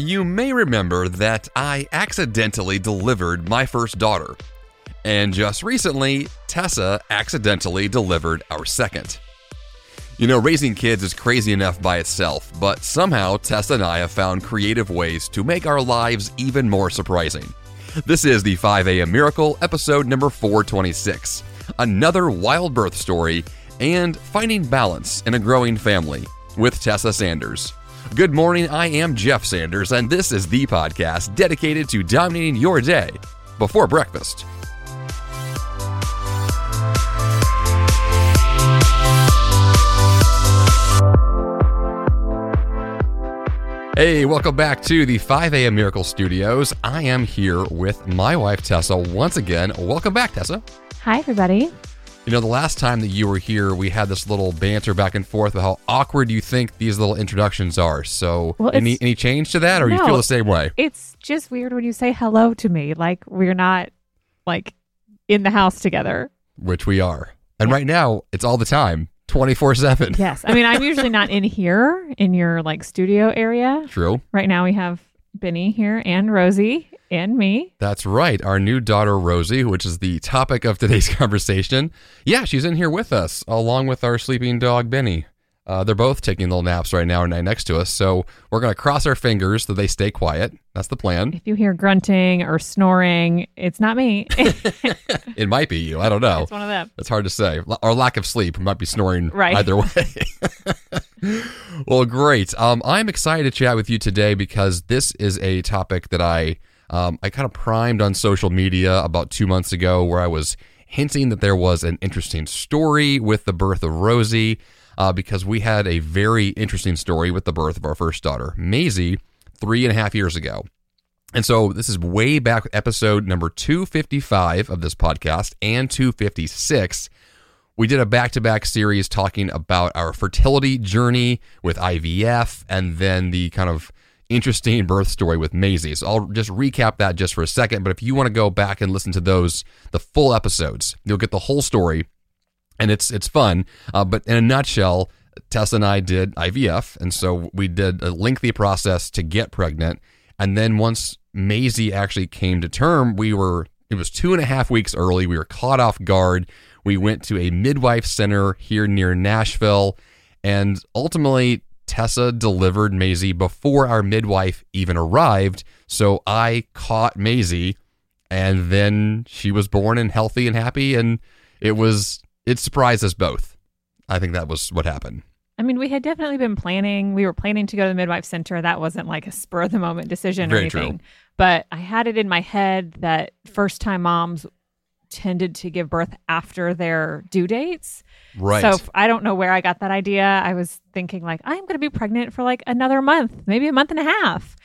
You may remember that I accidentally delivered my first daughter. And just recently, Tessa accidentally delivered our second. You know, raising kids is crazy enough by itself, but somehow Tessa and I have found creative ways to make our lives even more surprising. This is the 5 a.m. Miracle, episode number 426. Another wild birth story and finding balance in a growing family with Tessa Sanders. Good morning, I am Jeff Sanders, and this is the podcast dedicated to dominating your day before breakfast. Hey, welcome back to the 5 a.m. Miracle Studios. I am here with my wife, Tessa, once again. Welcome back, Tessa. Hi, everybody. You know, the last time that you were here, we had this little banter back and forth about how awkward you think these little introductions are. So, Well, any any change to that, or you feel the same way? It's just weird when you say hello to me. Like we're not like in the house together. Which we are, and right now it's all the time, twenty four seven. Yes. I mean, I'm usually not in here in your like studio area. True. Right now we have Benny here and Rosie and me. That's right. Our new daughter Rosie, which is the topic of today's conversation. Yeah, she's in here with us, along with our sleeping dog Benny. Uh, they're both taking little naps right now, right next to us. So we're gonna cross our fingers that they stay quiet. That's the plan. If you hear grunting or snoring, it's not me. It might be you. I don't know. It's one of them. It's hard to say. Or lack of sleep might be snoring Right. either way. well, great. Um, I'm excited to chat with you today because this is a topic that I um, I kind of primed on social media about two months ago, where I was hinting that there was an interesting story with the birth of Rosie, uh, because we had a very interesting story with the birth of our first daughter, Maisie, three and a half years ago. And so this is way back episode number 255 of this podcast and 256. We did a back to back series talking about our fertility journey with IVF and then the kind of interesting birth story with Maisie. So I'll just recap that just for a second. But if you want to go back and listen to those, the full episodes, you'll get the whole story and it's it's fun. Uh, but in a nutshell, Tessa and I did IVF, and so we did a lengthy process to get pregnant. And then once Maisie actually came to term, we were it was two and a half weeks early. We were caught off guard. We went to a midwife center here near Nashville, and ultimately Tessa delivered Maisie before our midwife even arrived. So I caught Maisie, and then she was born and healthy and happy, and it was it surprised us both. I think that was what happened. I mean, we had definitely been planning. We were planning to go to the midwife center. That wasn't like a spur of the moment decision or Very true. But I had it in my head that first time moms tended to give birth after their due dates. Right. So I don't know where I got that idea. I was thinking like I'm going to be pregnant for like another month, maybe a month and a half.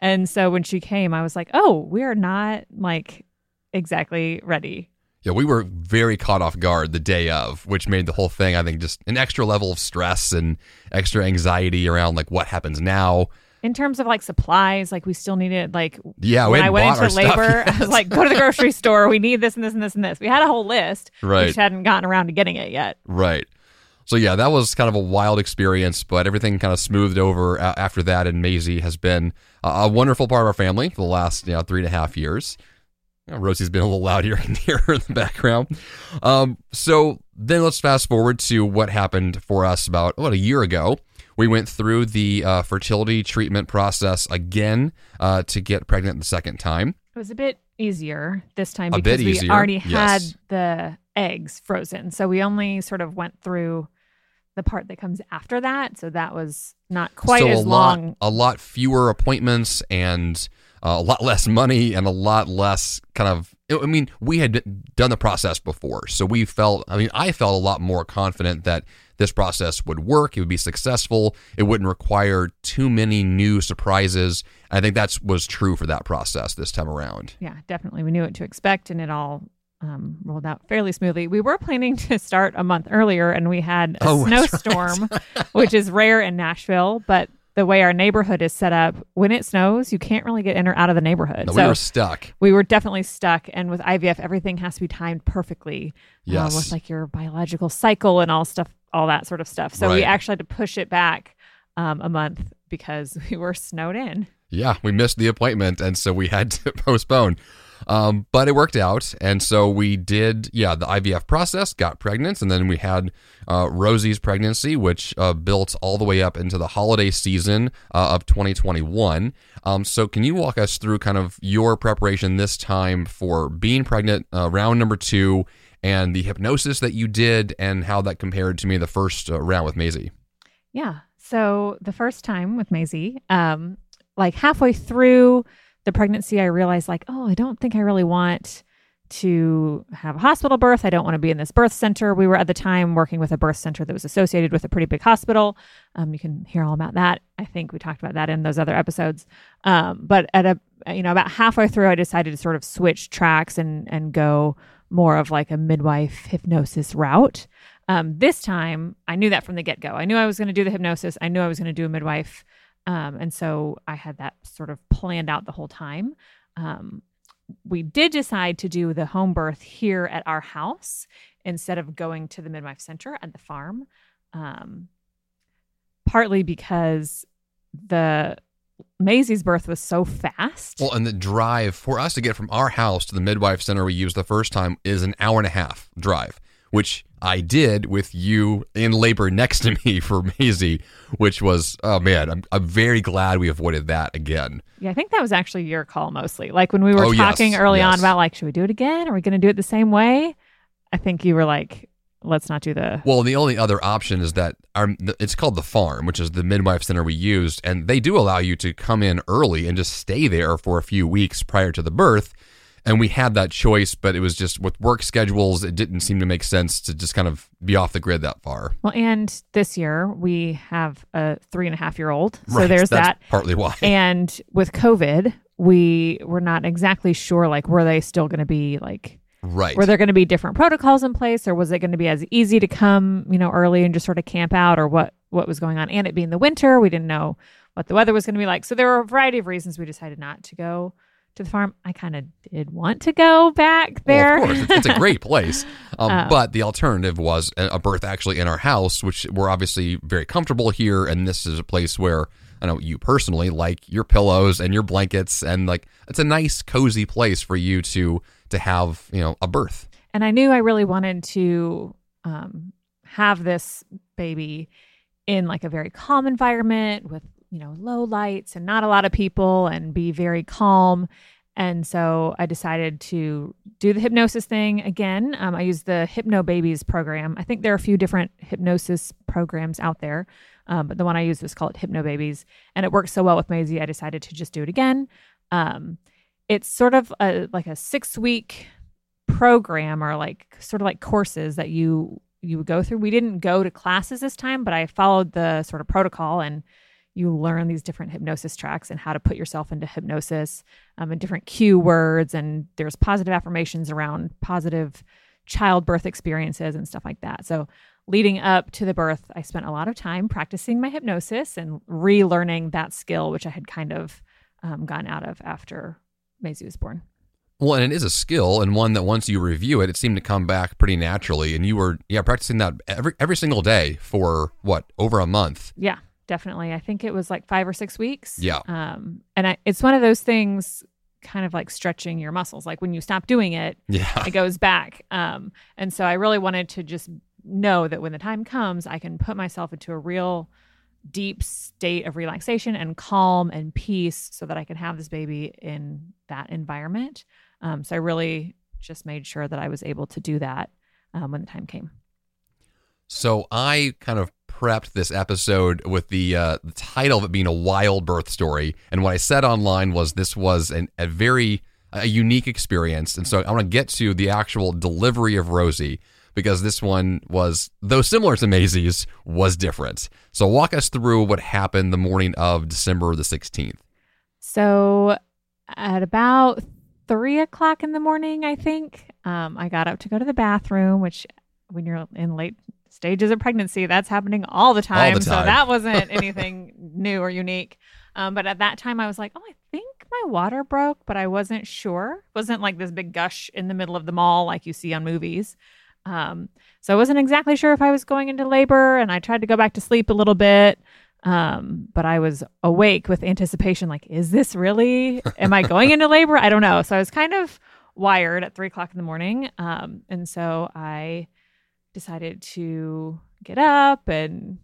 And so when she came, I was like, "Oh, we are not like exactly ready." Yeah, we were very caught off guard the day of, which made the whole thing, I think, just an extra level of stress and extra anxiety around like what happens now. In terms of like supplies, like we still needed like Yeah, when I went into labor. I was like, go to the grocery store. We need this and this and this and this. We had a whole list. We Right. just hadn't gotten around to getting it yet. Right. So yeah, that was kind of a wild experience, but everything kind of smoothed over after that. And Maisie has been a, a wonderful part of our family for the last you know three and a half years. Rosie's been a little loud here and here in the background. Um, so then let's fast forward to what happened for us about what a year ago. We went through the uh, fertility treatment process again uh, to get pregnant the second time. It was a bit easier this time A because we easier, already had yes. the eggs frozen. So we only sort of went through the part that comes after that. So that was not quite so as a lot, long. a lot fewer appointments and uh, a lot less money and a lot less kind of. I mean, we had done the process before, so we felt. I mean, I felt a lot more confident that this process would work. It would be successful. It wouldn't require too many new surprises. I think that's was true for that process this time around. Yeah, definitely. We knew what to expect and it all um, rolled out fairly smoothly. We were planning to start a month earlier and we had a Oh, that's right. snowstorm, which is rare in Nashville, but the way our neighborhood is set up, when it snows, you can't really get in or out of the neighborhood. No, so we were stuck. we were definitely stuck. And with IVF, everything has to be timed perfectly uh, Yes. with like your biological cycle and all stuff, all that sort of stuff. So we actually had to push it back um, a month because we were snowed in. Yeah, we missed the appointment, and so we had to postpone. Um, but it worked out, and so we did. Yeah, the IVF process, got pregnant, and then we had uh, Rosie's pregnancy, which uh, built all the way up into the holiday season uh, of 2021. Um, so, can you walk us through kind of your preparation this time for being pregnant, uh, round number two, and the hypnosis that you did, and how that compared to me the first uh, round with Maisie? Yeah. So the first time with Maisie, um, like halfway through the pregnancy, I realized like, oh, I don't think I really want to have a hospital birth. I don't want to be in this birth center. We were at the time working with a birth center that was associated with a pretty big hospital. Um, you can hear all about that. I think we talked about that in those other episodes. Um, but at a you know about halfway through, I decided to sort of switch tracks and and go more of like a midwife hypnosis route. Um, this time, I knew that from the get go. I knew I was going to do the hypnosis. I knew I was going to do a midwife. Um, and so I had that sort of planned out the whole time. Um, we did decide to do the home birth here at our house instead of going to the midwife center at the farm. Um, partly because the Maisie's birth was so fast. Well, and the drive for us to get from our house to the midwife center we used the first time is an hour and a half drive, which I did with you in labor next to me for Maisie, which was oh man, I'm I'm very glad we avoided that again. Yeah, I think that was actually your call mostly. Like when we were Oh, talking yes, early on about like, should we do it again? Are we going to do it the same way? I think you were like, let's not do the. Well, the only other option is that our it's called the farm, which is the midwife center we used, and they do allow you to come in early and just stay there for a few weeks prior to the birth. And we had that choice, but it was just with work schedules, it didn't seem to make sense to just kind of be off the grid that far. Well, and this year we have a three and a half year old, so Right, there's that. partly why. And with COVID, we were not exactly sure. Like, were they still going to be like right. Were there going to be different protocols in place, or was it going to be as easy to come, you know, early and just sort of camp out, or what what was going on? And it being the winter, we didn't know what the weather was going to be like. So there were a variety of reasons we decided not to go to the farm. I kind of did want to go back there. Well, of course, it's, it's a great place. Um, Um, but the alternative was a a birth actually in our house, which we're obviously very comfortable here. And this is a place where I know you personally like your pillows and your blankets, and like it's a nice, cozy place for you to to have you know a birth. and I knew I really wanted to um, have this baby in like a very calm environment with you know low lights and not a lot of people and be very calm. And so i decided to do the hypnosis thing again. Um, i used the hypno babies program. I think there are a few different hypnosis programs out there um, but the one i used was called hypno babies and it worked so well with Maisie, i decided to just do it again. Um, it's sort of a, like a six week program or like sort of like courses that you you would go through. We didn't go to classes this time, but I followed the sort of protocol and you learn these different hypnosis tracks and how to put yourself into hypnosis um, and different cue words and there's positive affirmations around positive childbirth experiences and stuff like that. So leading up to the birth, I spent a lot of time practicing my hypnosis and relearning that skill, which I had kind of um, gotten out of after Maisie was born. Well, and it is a skill, and one that once you review it, it seemed to come back pretty naturally. And you were yeah practicing that every every single day for what over a month. Yeah, definitely. I think it was like five or six weeks. Yeah. Um, and I, it's one of those things, kind of like stretching your muscles. Like when you stop doing it, Yeah. it goes back. Um, and so I really wanted to just know that when the time comes, I can put myself into a real deep state of relaxation and calm and peace so that I can have this baby in that environment. Um, so I really just made sure that I was able to do that um, when the time came. So I kind of prepped this episode with the uh, the title of it being a wild birth story, and what I said online was this was an, a very a unique experience, and so I want to get to the actual delivery of Rosie because this one was, though similar to Maisie's, was different. So walk us through what happened the morning of December the sixteenth. So at about three o'clock in the morning, I think, um, I got up to go to the bathroom, which when you're in late stages of pregnancy, that's happening all the time. the So that wasn't anything new or unique. Um, but at that time, I was like, oh, I think my water broke, but I wasn't sure. It wasn't like this big gush in the middle of the mall like you see on movies. Um, so I wasn't exactly sure if I was going into labor, and I tried to go back to sleep a little bit. Um, but I was awake with anticipation, like, is this really? Am I going into labor? I don't know. So I was kind of wired at three o'clock in the morning. Um, and so I decided to get up and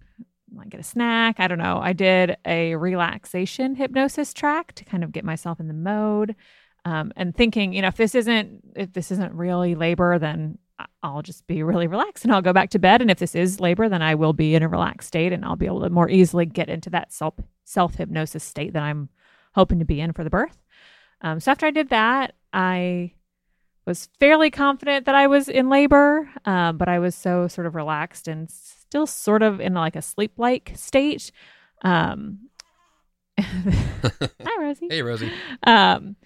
like get a snack. I don't know. I did a relaxation hypnosis track to kind of get myself in the mode. Um, and thinking, you know, if this isn't if this isn't really labor, then I'll just be really relaxed and I'll go back to bed. And if this is labor, then I will be in a relaxed state and I'll be able to more easily get into that self self hypnosis state that I'm hoping to be in for the birth. Um, so after I did that, I was fairly confident that I was in labor, um, but I was so sort of relaxed and still sort of in like a sleep like state. Um, hi, Rosie. Hey, Rosie. Um,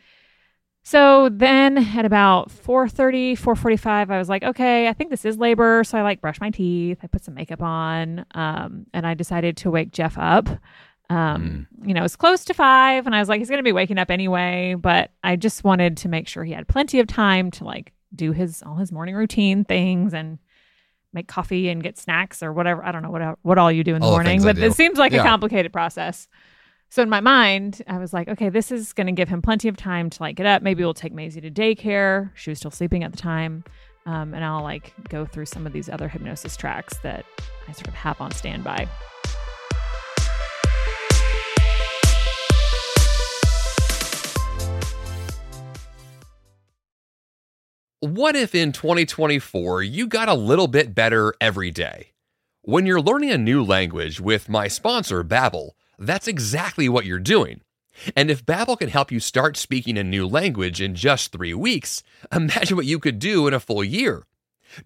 so then at about 4.30 4.45 i was like okay i think this is labor so i like brushed my teeth i put some makeup on um, and i decided to wake jeff up um, mm. you know it's close to five and i was like he's going to be waking up anyway but i just wanted to make sure he had plenty of time to like do his all his morning routine things and make coffee and get snacks or whatever i don't know what what all you do in the all morning but it seems like yeah. a complicated process so in my mind, I was like, okay, this is going to give him plenty of time to like get up. Maybe we'll take Maisie to daycare. She was still sleeping at the time. Um, and I'll like go through some of these other hypnosis tracks that I sort of have on standby. What if in 2024 you got a little bit better every day? When you're learning a new language with my sponsor, Babbel, that's exactly what you're doing. And if Babbel can help you start speaking a new language in just 3 weeks, imagine what you could do in a full year.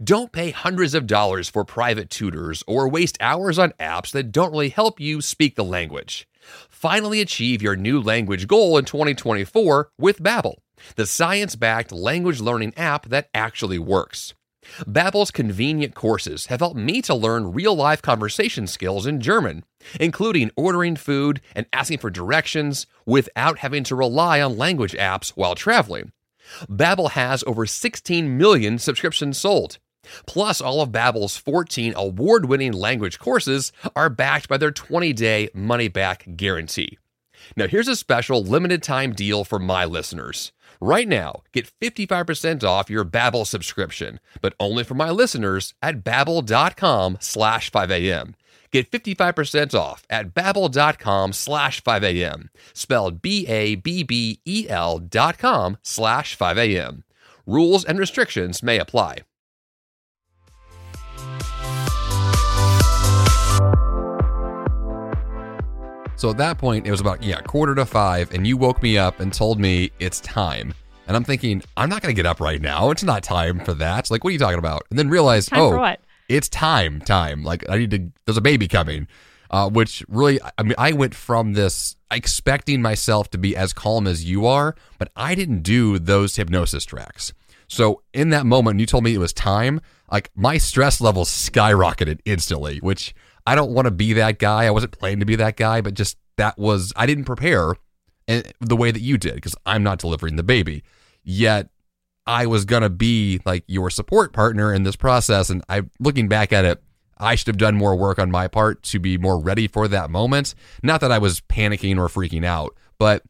Don't pay hundreds of dollars for private tutors or waste hours on apps that don't really help you speak the language. Finally achieve your new language goal in 2024 with Babbel, the science-backed language learning app that actually works. Babbel's convenient courses have helped me to learn real-life conversation skills in German, including ordering food and asking for directions without having to rely on language apps while traveling. Babbel has over 16 million subscriptions sold. Plus, all of Babbel's 14 award-winning language courses are backed by their 20-day money-back guarantee. Now, here's a special limited time deal for my listeners. Right now, get 55% off your Babbel subscription, but only for my listeners at babbel.com slash 5am. Get 55% off at babbel.com slash 5am, spelled B-A-B-B-E-L dot com slash 5am. Rules and restrictions may apply. So at that point, it was about, yeah, quarter to five, and you woke me up and told me it's time. And I'm thinking, I'm not going to get up right now. It's not time for that. Like, what are you talking about? And then realized, time oh, it's time, time. Like, I need to, there's a baby coming. Uh, which really, I mean, I went from this expecting myself to be as calm as you are, but I didn't do those hypnosis tracks. So in that moment, you told me it was time, like my stress levels skyrocketed instantly, which I don't want to be that guy. I wasn't planning to be that guy, but just that was I didn't prepare the way that you did because I'm not delivering the baby. Yet I was gonna be like your support partner in this process, and I looking back at it, I should have done more work on my part to be more ready for that moment. Not that I was panicking or freaking out, but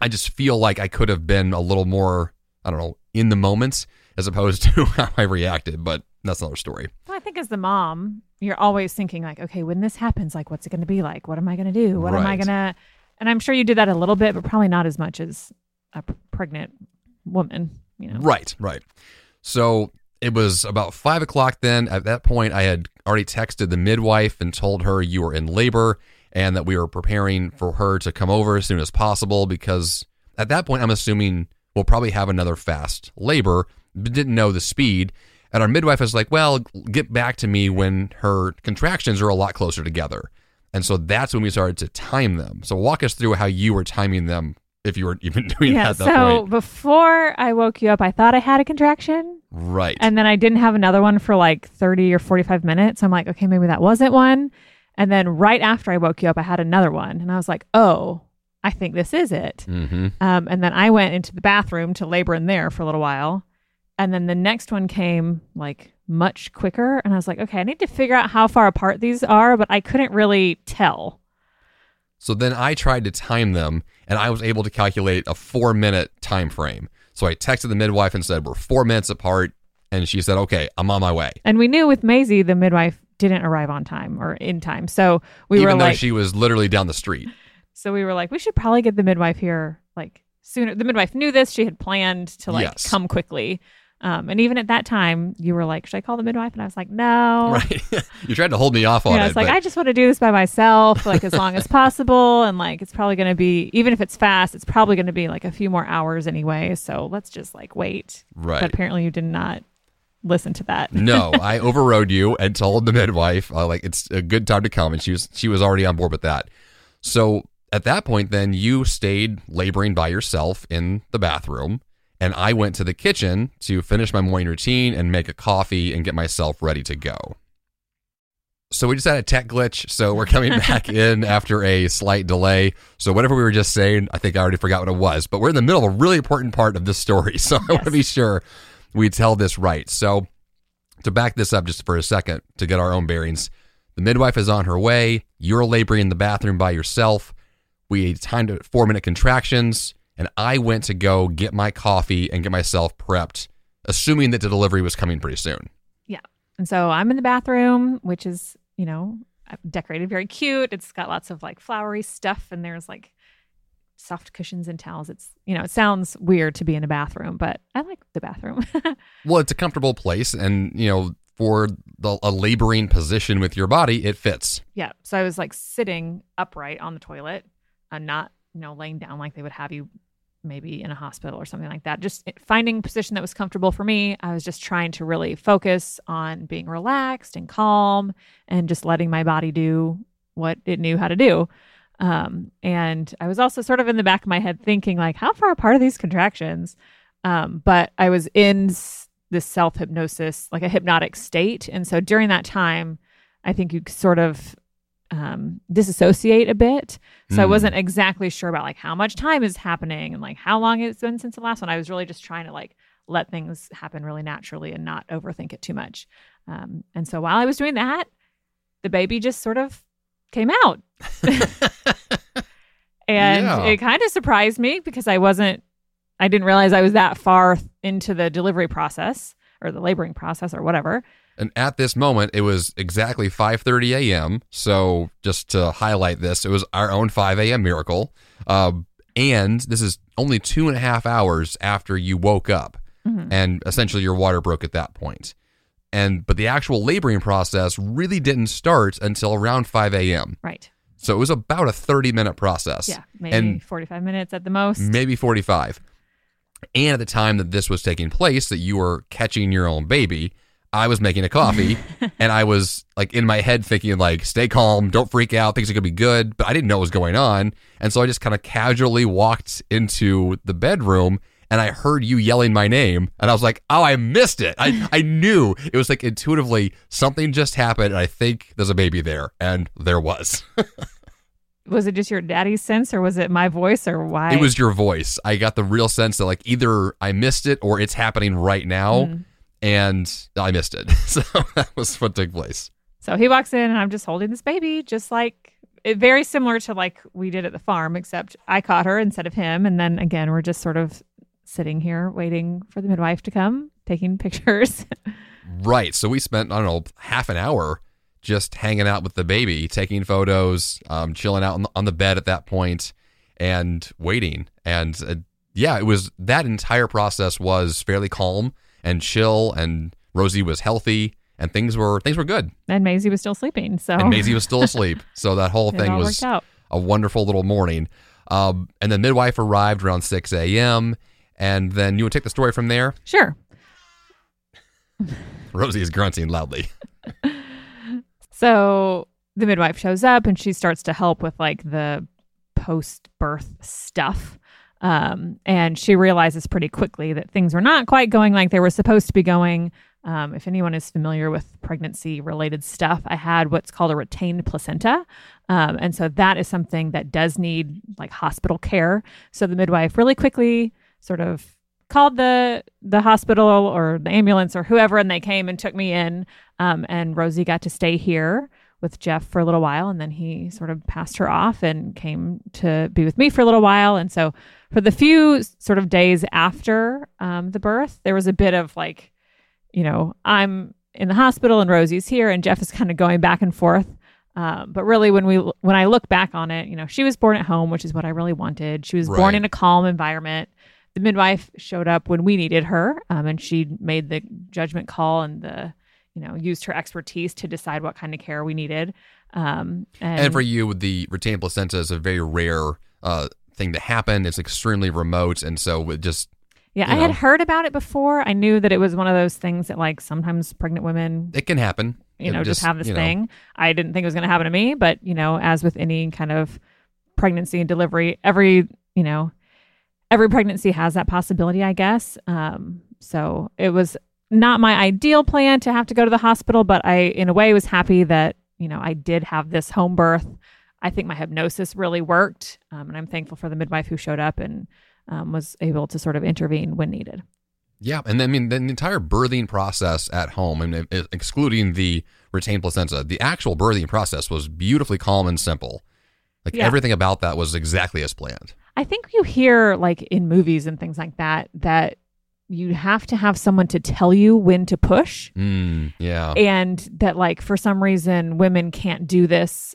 I just feel like I could have been a little more, I don't know, in the moment as opposed to how I reacted. But that's another story. Well, I think as the mom, you're always thinking like, okay, when this happens, like, what's it going to be like? What am I going to do? What right. am I going to? And I'm sure you did that a little bit, but probably not as much as a pregnant woman. You know. Right. Right. So it was about five o'clock then. At that point, I had already texted the midwife and told her you were in labor and that we were preparing for her to come over as soon as possible because at that point, I'm assuming we'll probably have another fast labor, but didn't know the speed. And our midwife is like, well, get back to me when her contractions are a lot closer together. And so that's when we started to time them. So walk us through how you were timing them if you were even doing yeah, that at that so before I woke you up, I thought I had a contraction. Right. And then I didn't have another one for like 30 or 45 minutes. I'm like, okay, maybe that wasn't one. And then right after I woke you up, I had another one. And I was like, oh, I think this is it. Mm-hmm. Um, and then I went into the bathroom to labor in there for a little while. And then the next one came like much quicker. And I was like, okay, I need to figure out how far apart these are, but I couldn't really tell. So then I tried to time them, and I was able to calculate a four minute time frame. So I texted the midwife and said, We're four minutes apart. And she said, Okay, I'm on my way. And we knew with Maisie, the midwife didn't arrive on time or in time. So we Even were though like, she was literally down the street. so we were like, we should probably get the midwife here like sooner. The midwife knew this. She had planned to like Yes. come quickly. Um, and even at that time, you were like, should I call the midwife? And I was like, no. Right. you tried to hold me off on Yeah, it. it's like but I just want to do this by myself, like as long as possible, and like it's probably going to be even if it's fast, it's probably going to be like a few more hours anyway. So let's just like wait. right. But apparently, you did not listen to that. no, I overrode you and told the midwife uh, like it's a good time to come, and she was she was already on board with that. So at that point, then you stayed laboring by yourself in the bathroom, and I went to the kitchen to finish my morning routine and make a coffee and get myself ready to go. So we just had a tech glitch, so we're coming back in after a slight delay. So whatever we were just saying, I think I already forgot what it was, but we're in the middle of a really important part of this story, so I want to be sure we tell this right. So to back this up just for a second to get our own bearings, the midwife is on her way. You're laboring in the bathroom by yourself. We timed it four minute contractions, and I went to go get my coffee and get myself prepped, assuming that the delivery was coming pretty soon. Yeah. And so I'm in the bathroom, which is, you know, decorated very cute. It's got lots of like flowery stuff and there's like soft cushions and towels. It's, you know, it sounds weird to be in a bathroom, but I like the bathroom. Well, it's a comfortable place, and you know, for the, a laboring position with your body, it fits. yeah. So I was like sitting upright on the toilet and not, you know, laying down like they would have you maybe in a hospital or something like that. Just finding a position that was comfortable for me. I was just trying to really focus on being relaxed and calm and just letting my body do what it knew how to do. Um, and I was also sort of in the back of my head thinking, like, how far apart are these contractions? Um, but I was in s- this self hypnosis, like a hypnotic state. And so during that time, I think you sort of um, disassociate a bit. So I Hmm. wasn't exactly sure about like how much time is happening and like how long it's been since the last one. I was really just trying to like let things happen really naturally and not overthink it too much. Um, and so while I was doing that, the baby just sort of came out. and Yeah. it kind of surprised me because I wasn't, I didn't realize I was that far into the delivery process or the laboring process or whatever. And at this moment, it was exactly 5:30 a.m. So just to highlight this, it was our own 5 a.m. miracle, uh, and this is only two and a half hours after you woke up, Mhm. and essentially your water broke at that point. And but the actual laboring process really didn't start until around 5 a.m. Right. So it was about a 30 minute process. Yeah. Maybe And 45 minutes at the most. maybe 45. And at the time that this was taking place, that you were catching your own baby, I was making a coffee and I was like in my head thinking like, stay calm, don't freak out, things are gonna be good. But I didn't know what was going on. And so I just kind of casually walked into the bedroom and I heard you yelling my name and I was like, oh, I missed it. I, I knew it was like intuitively something just happened and I think there's a baby there. And there was. was it just your daddy's sense or was it my voice or why? It was your voice. I got the real sense that like either I missed it or it's happening right now, Mhm. And I missed it. So that was what took place. So he walks in and I'm just holding this baby, just like it, very similar to like we did at the farm, except I caught her instead of him. And then again, we're just sort of sitting here waiting for the midwife to come, taking pictures. Right. So we spent I don't know half an hour just hanging out with the baby, taking photos, um, chilling out on the, on the bed at that point, and waiting. And uh, yeah, it was that entire process was fairly calm and chill, and Rosie was healthy, and things were things were good. and Maisie was still sleeping. So And Maisie was still asleep. So that whole thing was a wonderful little morning. Um, and the midwife arrived around 6 a.m. And then you would take the story from there. Sure. Rosie is grunting loudly. So the midwife shows up and she starts to help with like the post birth stuff. Um, and she realizes pretty quickly that things were not quite going like they were supposed to be going. Um, if anyone is familiar with pregnancy related stuff, I had what's called a retained placenta. Um, and so that is something that does need like hospital care. So the midwife really quickly sort of called the the hospital or the ambulance or whoever and they came and took me in um, and rosie got to stay here with Jeff for a little while, and then he sort of passed her off and came to be with me for a little while. And so, for the few sort of days after um, the birth, there was a bit of like, you know, I'm in the hospital and Rosie's here, and Jeff is kind of going back and forth. Um, but really, when we when I look back on it, you know, she was born at home, which is what I really wanted. She was Right. born in a calm environment. The midwife showed up when we needed her, um, and she made the judgment call and the, you know, used her expertise to decide what kind of care we needed. Um, and, And for you, the retained placenta is a very rare uh, thing to happen. It's extremely remote, and so it just yeah, I had heard about it before. I knew that it was one of those things that like sometimes pregnant women it can happen. you know, just, have this you know, thing. I didn't think it was going to happen to me, but you know, as with any kind of pregnancy and delivery, every you know, every pregnancy has that possibility, I guess. Um, so it was not my ideal plan to have to go to the hospital, but I, in a way, was happy that you know I did have this home birth. I think my hypnosis really worked, um, and I'm thankful for the midwife who showed up and um, was able to sort of intervene when needed. Yeah, and then I mean the entire birthing process at home, and excluding the retained placenta, the actual birthing process was beautifully calm and simple. Like Yeah. everything about that was exactly as planned. I think you hear like in movies and things like that that you have to have someone to tell you when to push Mm, yeah, and that like for some reason women can't do this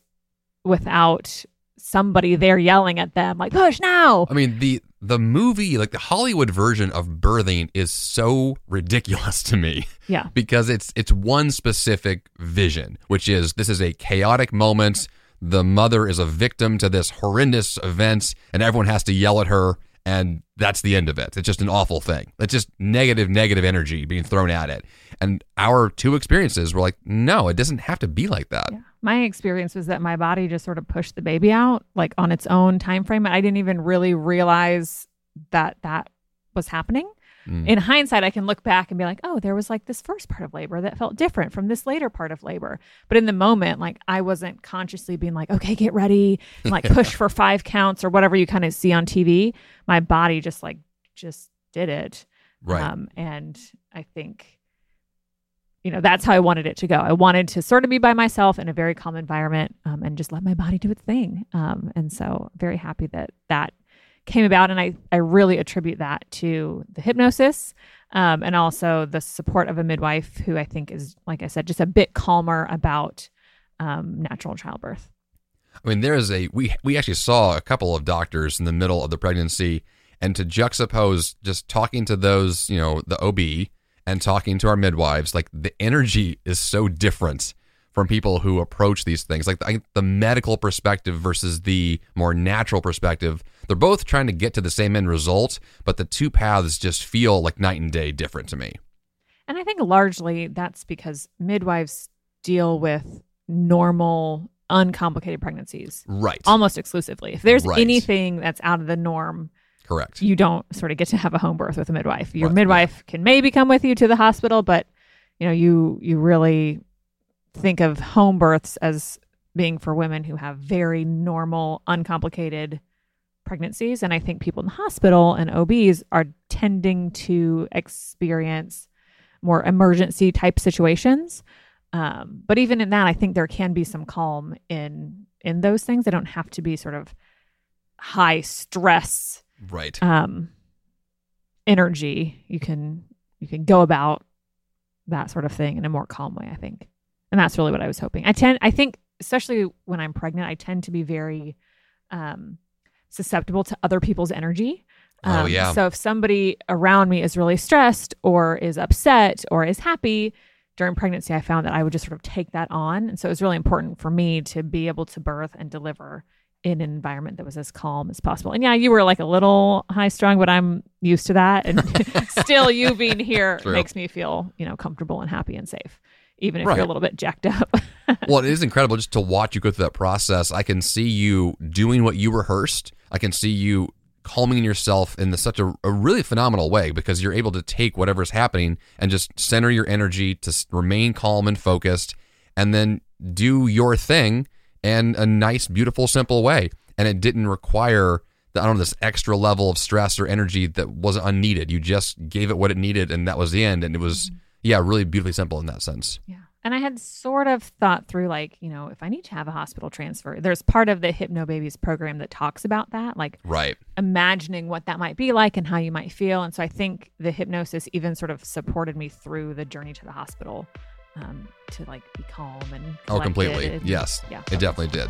without somebody there yelling at them like push now. I mean the the movie, like the Hollywood version of birthing, is so ridiculous to me. Yeah. because it's it's one specific vision, which is this is a chaotic moment. The mother is a victim to this horrendous event, and everyone has to yell at her, and that's the end of it. It's just an awful thing. It's just negative, negative energy being thrown at it. And our two experiences were like, no, it doesn't have to be like that. Yeah. My experience was that my body just sort of pushed the baby out like on its own time frame. I didn't even really realize that that was happening. Mm. In hindsight, I can look back and be like, oh, there was like this first part of labor that felt different from this later part of labor. But in the moment, like I wasn't consciously being like, okay, get ready and like push for five counts or whatever you kind of see on TV. My body just like just did it. Right. Um, and I think, you know, that's how I wanted it to go. I wanted to sort of be by myself in a very calm environment um, and just let my body do its thing. Um, and so, very happy that that came about. And I, I really attribute that to the hypnosis um, and also the support of a midwife who I think is, like I said, just a bit calmer about um, natural childbirth. I mean, there is a we we actually saw a couple of doctors in the middle of the pregnancy, and to juxtapose just talking to those, you know, the OB and talking to our midwives, like the energy is so different from people who approach these things. Like the, the medical perspective versus the more natural perspective, they're both trying to get to the same end result, but the two paths just feel like night and day different to me. And I think largely that's because midwives deal with normal, uncomplicated pregnancies Right. almost exclusively. If there's Right. anything that's out of the norm, Correct. you don't sort of get to have a home birth with a midwife. Your Right, midwife can maybe come with you to the hospital, but you know, you you really think of home births as being for women who have very normal, uncomplicated pregnancies. And I think people in the hospital and OBs are tending to experience more emergency type situations. Um, but even in that, I think there can be some calm in in those things. They don't have to be sort of high stress Right. um, energy. You can you can go about that sort of thing in a more calm way. I think, and that's really what I was hoping. I tend, I think, especially when I'm pregnant, I tend to be very um, susceptible to other people's energy. Oh, Um, yeah. So if somebody around me is really stressed or is upset or is happy during pregnancy, I found that I would just sort of take that on. And so it was really important for me to be able to birth and deliver in an environment that was as calm as possible. And yeah, you were like a little high strung, but I'm used to that. And still, you being here True. makes me feel, you know, comfortable and happy and safe, even if Right. you're a little bit jacked up. well, it is incredible just to watch you go through that process. I can see you doing what you rehearsed. I can see you calming yourself in the, such a, a really phenomenal way because you're able to take whatever's happening and just center your energy to remain calm and focused and then do your thing in a nice, beautiful, simple way. And it didn't require the, I don't know this extra level of stress or energy that wasn't unneeded. You just gave it what it needed, and that was the end. And it was mm-hmm. Yeah, really beautifully simple in that sense. Yeah. And I had sort of thought through, like, you know, if I need to have a hospital transfer, there's part of the Hypno Babies program that talks about that, like Right. imagining what that might be like and how you might feel. And so I think the hypnosis even sort of supported me through the journey to the hospital um, to like be calm and Oh, completely. and- Yes. yeah, It definitely did.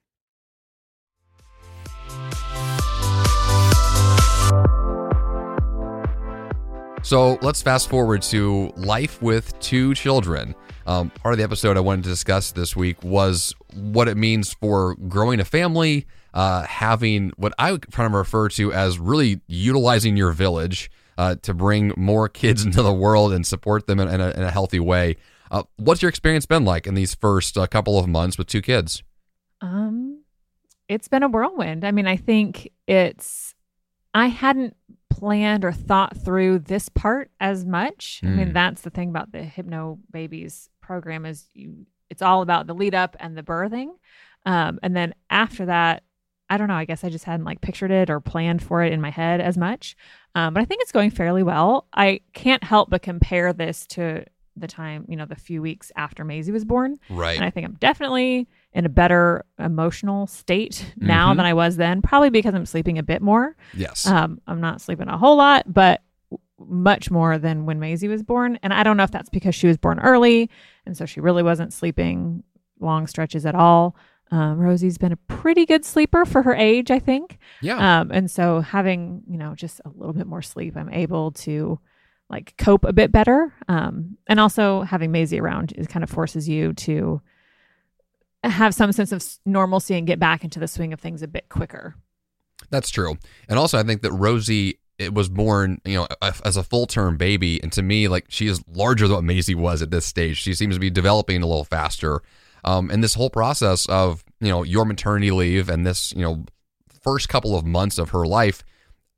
So let's fast forward to life with two children. Um, part of the episode I wanted to discuss this week was what it means for growing a family, uh, having what I kind of refer to as really utilizing your village uh, to bring more kids into the world and support them in, in, a, in a healthy way. Uh, what's your experience been like in these first uh, couple of months with two kids? Um, it's been a whirlwind. I mean, I think it's I hadn't planned or thought through this part as much. I Mm. mean, that's the thing about the Hypno Babies program is you it's all about the lead up and the birthing. Um, and then after that, I don't know, I guess I just hadn't like pictured it or planned for it in my head as much. Um, but I think it's going fairly well. I can't help but compare this to the time, you know, the few weeks after Maisie was born. Right. And I think I'm definitely in a better emotional state now Mhm. than I was then, probably because I'm sleeping a bit more. yes. Um, I'm not sleeping a whole lot, but much more than when Maisie was born. And I don't know if that's because she was born early. And so she really wasn't sleeping long stretches at all. Um, Rosie's been a pretty good sleeper for her age, I think. yeah. Um, and so having, you know, just a little bit more sleep, I'm able to like cope a bit better. Um, and also having Maisie around is kind of forces you to have some sense of normalcy and get back into the swing of things a bit quicker. That's true. And also, I think that Rosie it was born, you know, as a full term baby, and to me, like she is larger than what Maisie was at this stage. She seems to be developing a little faster. Um, and this whole process of you know your maternity leave and this you know first couple of months of her life,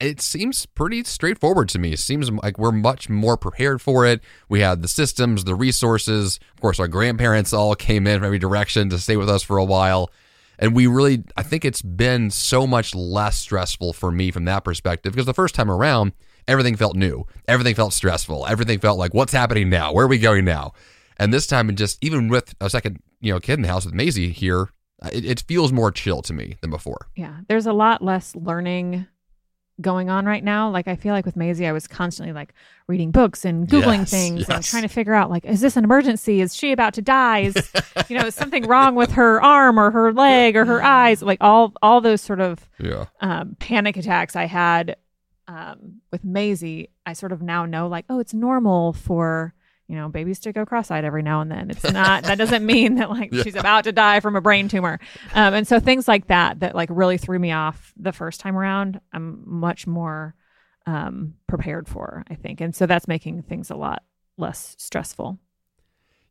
it seems pretty straightforward to me. It seems like we're much more prepared for it. We had the systems, the resources. Of course, our grandparents all came in from every direction to stay with us for a while. And we really, I think it's been so much less stressful for me from that perspective because the first time around, everything felt new. Everything felt stressful. Everything felt like, what's happening now? Where are we going now? And this time, and just even with a second, you know, kid in the house with Maisie here, uh, it, it feels more chill to me than before. Yeah. There's a lot less learning going on right now. Like I feel like with Maisie, I was constantly like reading books and Googling Yes, things and trying to figure out like, is this an emergency? Is she about to die? Is you know, is something wrong with her arm or her leg or her eyes? Like all all those sort of Yeah. um, panic attacks I had um, with Maisie, I sort of now know like, oh, it's normal for you know babies to go cross-eyed every now and then. It's not that doesn't mean that like she's about to die from a brain tumor, um, and so things like that that like really threw me off the first time around. I'm much more um, prepared for, I think, and so that's making things a lot less stressful.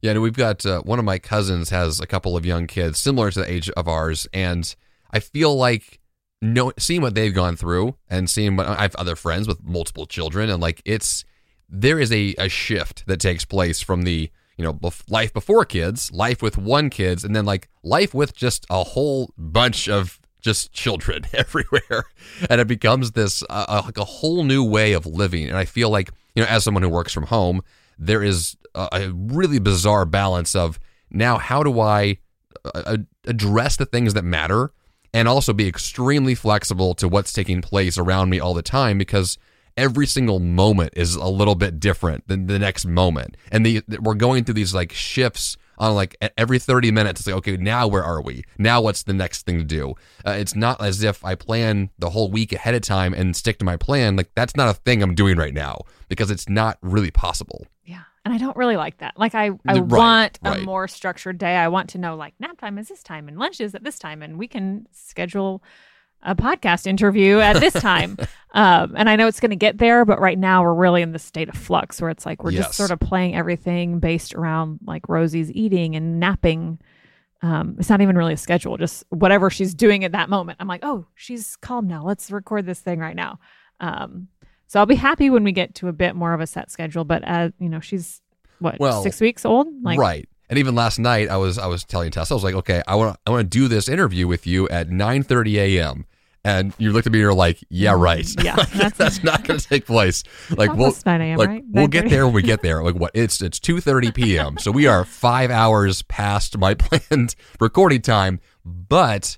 Yeah, and we've got uh, one of my cousins has a couple of young kids similar to the age of ours, and I feel like no seeing what they've gone through and seeing what I have other friends with multiple children, and like it's there is a, a shift that takes place from the you know bef- life before kids, life with one kids, and then like life with just a whole bunch of just children everywhere, and it becomes this uh, uh, like a whole new way of living. And I feel like you know, as someone who works from home, there is a, a really bizarre balance of now how do I uh, address the things that matter and also be extremely flexible to what's taking place around me all the time because every single moment is a little bit different than the next moment. And the, we're going through these like shifts on like every 30 minutes. It's like okay now where are we? Now what's the next thing to do? Uh, it's not as if i plan the whole week ahead of time and stick to my plan. Like that's not a thing i'm doing right now because it's not really possible. Yeah. And I don't really like that. Like I, I right, want a right. more structured day. I want to know like nap time is this time and lunch is at this time, and we can schedule a podcast interview at this time. um, and I know it's going to get there, but right now we're really in the state of flux where it's like we're yes. just sort of playing everything based around like Rosie's eating and napping. Um, it's not even really a schedule, just whatever she's doing at that moment. I'm like, oh, she's calm now. Let's record this thing right now. Um, so I'll be happy when we get to a bit more of a set schedule. But as uh, you know, she's what well, six weeks old, like right. And even last night, I was I was telling Tess, I was like, okay, I want I want to do this interview with you at 9:30 a.m. And you looked at me, and you're like, yeah, mm, right. Yeah, that's, that's not going to take place. Like we'll 9 a.m. Like, right? we'll get there when we get there. Like what? It's it's 2:30 p.m. so we are five hours past my planned recording time, but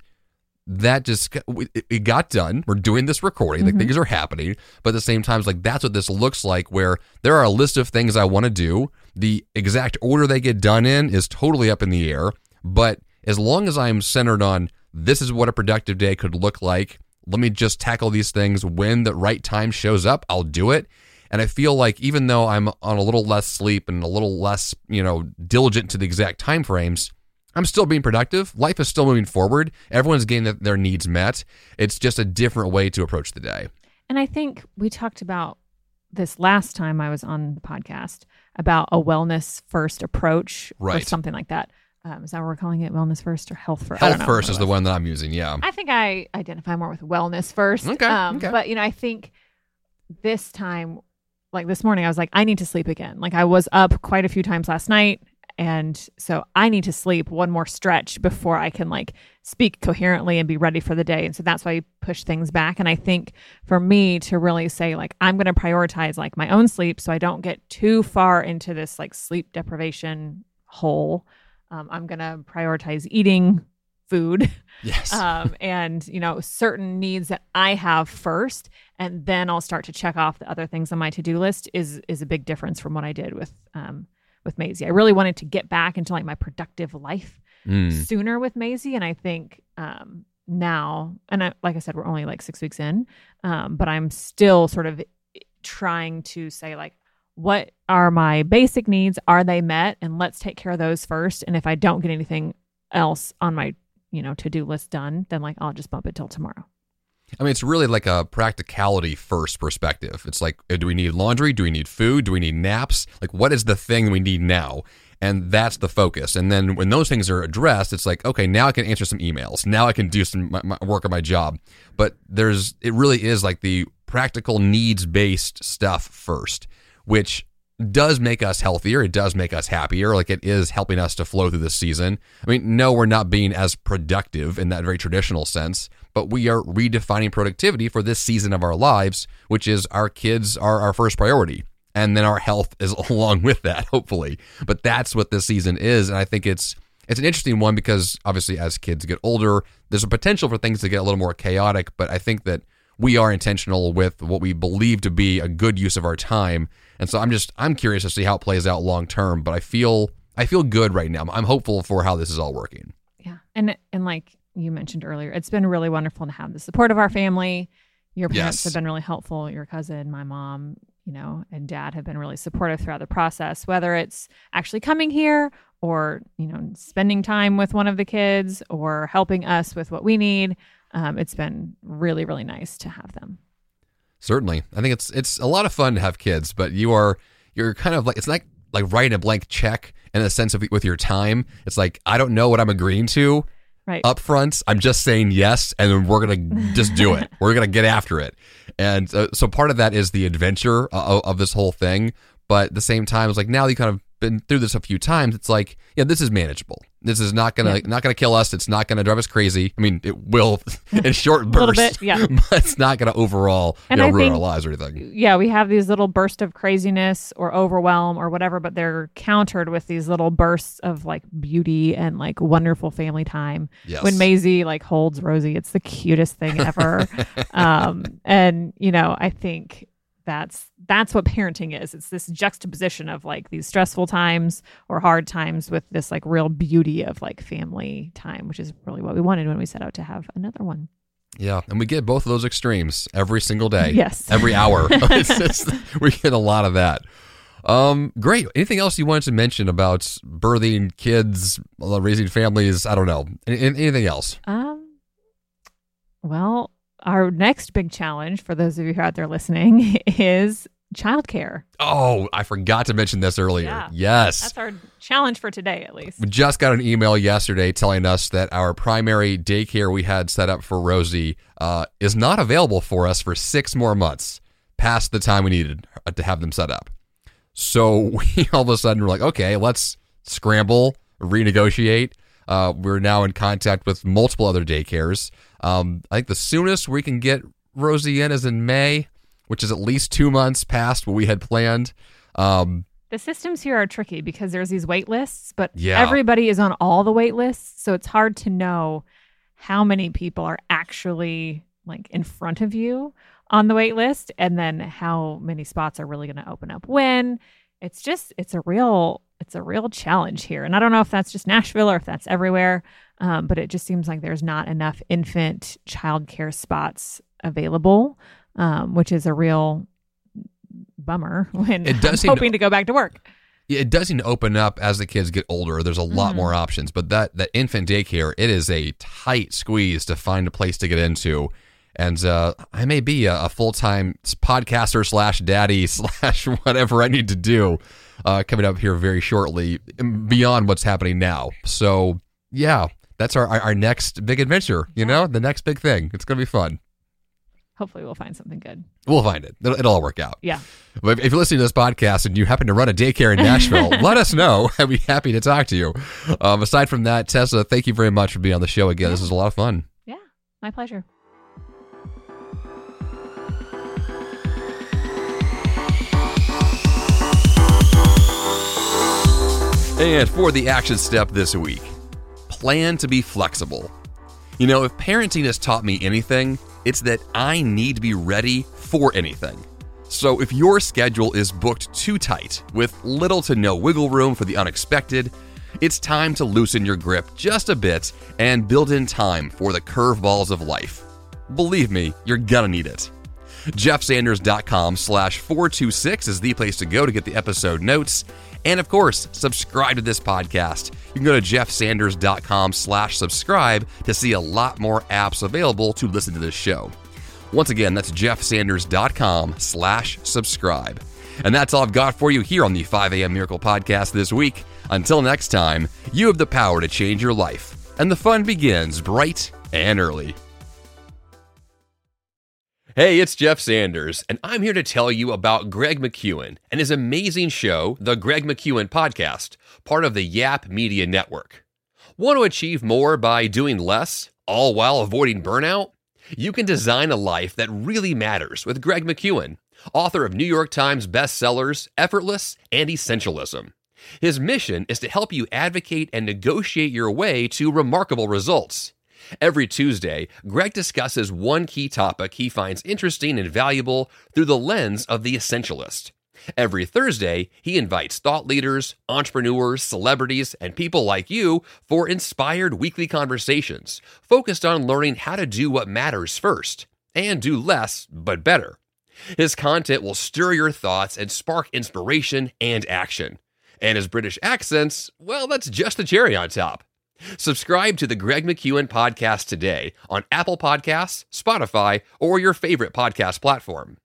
that just it got done. We're doing this recording. Like mm-hmm. things are happening, but at the same time, it's like that's what this looks like. Where there are a list of things I want to do. The exact order they get done in is totally up in the air. But as long as I'm centered on this is what a productive day could look like. Let me just tackle these things when the right time shows up. I'll do it. And I feel like even though I'm on a little less sleep and a little less, you know, diligent to the exact time frames, I'm still being productive. Life is still moving forward. Everyone's getting their needs met. It's just a different way to approach the day. And I think we talked about this last time I was on the podcast about a wellness first approach right. or something like that. Um, is that what we're calling it? Wellness first or health first? Health first is the one that I'm using. Yeah. I think I identify more with wellness first. Okay, um, okay. But, you know, I think this time, like this morning, I was like, I need to sleep again. Like I was up quite a few times last night. And so I need to sleep one more stretch before I can like speak coherently and be ready for the day. And so that's why you push things back. And I think for me to really say, like, I'm going to prioritize like my own sleep so I don't get too far into this like sleep deprivation hole. Um, I'm going to prioritize eating food. Yes. Um, and, you know, certain needs that I have first, and then I'll start to check off the other things on my to do list is is a big difference from what I did with um, with Maisie. I really wanted to get back into like my productive life mm. sooner with Maisie, and I think um, now, and I, like I said, we're only like six weeks in, um, but I'm still sort of trying to say like, what are my basic needs? Are they met? And let's take care of those first. And if I don't get anything else on my you know to do list done, then like I'll just bump it till tomorrow. I mean, it's really like a practicality first perspective. It's like, uh, do we need laundry? Do we need food? Do we need naps? Like, what is the thing we need now? And that's the focus. And then when those things are addressed, it's like, okay, now I can answer some emails. Now I can do some my, my work on my job. But there's, it really is like the practical needs based stuff first, which does make us healthier. It does make us happier. Like it is helping us to flow through this season. I mean, no, we're not being as productive in that very traditional sense, but we are redefining productivity for this season of our lives, which is our kids are our first priority. And then our health is along with that, hopefully. But that's what this season is. And I think it's it's an interesting one because obviously as kids get older, there's a potential for things to get a little more chaotic. But I think that we are intentional with what we believe to be a good use of our time. And so I'm just I'm curious to see how it plays out long term, but I feel I feel good right now. I'm hopeful for how this is all working. Yeah. And and like you mentioned earlier, it's been really wonderful to have the support of our family. Your parents yes. have been really helpful. Your cousin, my mom, you know, and dad have been really supportive throughout the process, whether it's actually coming here or, you know, spending time with one of the kids or helping us with what we need. Um, it's been really, really nice to have them. Certainly. I think it's it's a lot of fun to have kids, but you are you're kind of like it's not like writing a blank check in the sense of with your time. It's like I don't know what I'm agreeing to, right. up front. I'm just saying yes, and then we're gonna just do it. we're gonna get after it. And uh, so part of that is the adventure of, of, this whole thing. But at the same time, it's like now you kind of been through this a few times, it's like, yeah, this is manageable. This is not gonna not gonna kill us. It's not gonna drive us crazy. I mean, it will in short little bursts, bit, yeah. but it's not gonna overall you know, ruin think- our lives or anything. yeah, we have these little bursts of craziness or overwhelm or whatever, but they're countered with these little bursts of like beauty and like wonderful family time. Yes. When Maisie like holds Rosie, it's the cutest thing ever. um, and you know, I think that's that's what parenting is. It's this juxtaposition of like these stressful times or hard times with this like real beauty of like family time, which is really what we wanted when we set out to have another one. Yeah, and we get both of those extremes every single day. Yes. every hour. Just- we get a lot of that. Um, great. Anything else you wanted to mention about birthing kids, raising families? I don't know. Anything else? Um, well, our next big challenge for those of you who are out there listening is childcare. Oh, I forgot to mention this earlier. Yeah. Yes. That's our challenge for today, at least. We just got an email yesterday telling us that our primary daycare we had set up for Rosie uh, is not available for us for six more months past the time we needed to have them set up. So we all of a sudden were like, okay, let's scramble, renegotiate. Uh, we're now in contact with multiple other daycares. Um, I think the soonest we can get Rosie in is in May, which is at least two months past what we had planned. Um, The systems here are tricky because there's these wait lists, but Yeah. everybody is on all the wait lists. So it's hard to know how many people are actually like in front of you on the wait list and then how many spots are really going to open up when. It's just it's a real it's a real challenge here. And I don't know if that's just Nashville or if that's everywhere. Um, but it just seems like there's not enough infant childcare spots available, um, which is a real bummer when It does I'm seem to- hoping to go back to work. It doesn't open up as the kids get older. There's a lot Mhm. more options, but that that infant daycare, it is a tight squeeze to find a place to get into. And uh, I may be a, a full time podcaster slash daddy slash whatever I need to do uh, coming up here very shortly, beyond what's happening now. So yeah, that's our our, our next big adventure. You know, the next big thing. It's gonna be fun. Hopefully, we'll find something good. We'll find it. It'll, it'll all work out. Yeah. But if you're listening to this podcast and you happen to run a daycare in Nashville, let us know. I'd be happy to talk to you. Um, aside from that, Tessa, thank you very much for being on the show again. This was a lot of fun. Yeah. My pleasure. And for the action step this week, plan to be flexible. You know, if parenting has taught me anything, it's that I need to be ready for anything. So if your schedule is booked too tight, with little to no wiggle room for the unexpected, it's time to loosen your grip just a bit and build in time for the curveballs of life. Believe me, you're gonna need it. jeffsanders.com slash 426 is the place to go to get the episode notes. And of course, subscribe to this podcast. You can go to jeffsanders.com slash subscribe to see a lot more apps available to listen to this show. Once again, that's jeffsanders.com slash subscribe. And that's all I've got for you here on the 5 a.m. Miracle Podcast this week. Until next time, you have the power to change your life. And the fun begins bright and early. Hey, it's Jeff Sanders, and I'm here to tell you about Greg McKeown and his amazing show, The Greg McKeown Podcast, part of the Yap Media Network. Want to achieve more by doing less, all while avoiding burnout? You can design a life that really matters with Greg McKeown, author of New York Times bestsellers Effortless and Essentialism. His mission is to help you advocate and negotiate your way to remarkable results. Every Tuesday, Greg discusses one key topic he finds interesting and valuable through the lens of the essentialist. Every Thursday, he invites thought leaders, entrepreneurs, celebrities, and people like you for inspired weekly conversations focused on learning how to do what matters first and do less but better. His content will stir your thoughts and spark inspiration and action. And his British accents, well, that's just the cherry on top. Subscribe to the Greg McKeown podcast today on Apple Podcasts, Spotify, or your favorite podcast platform.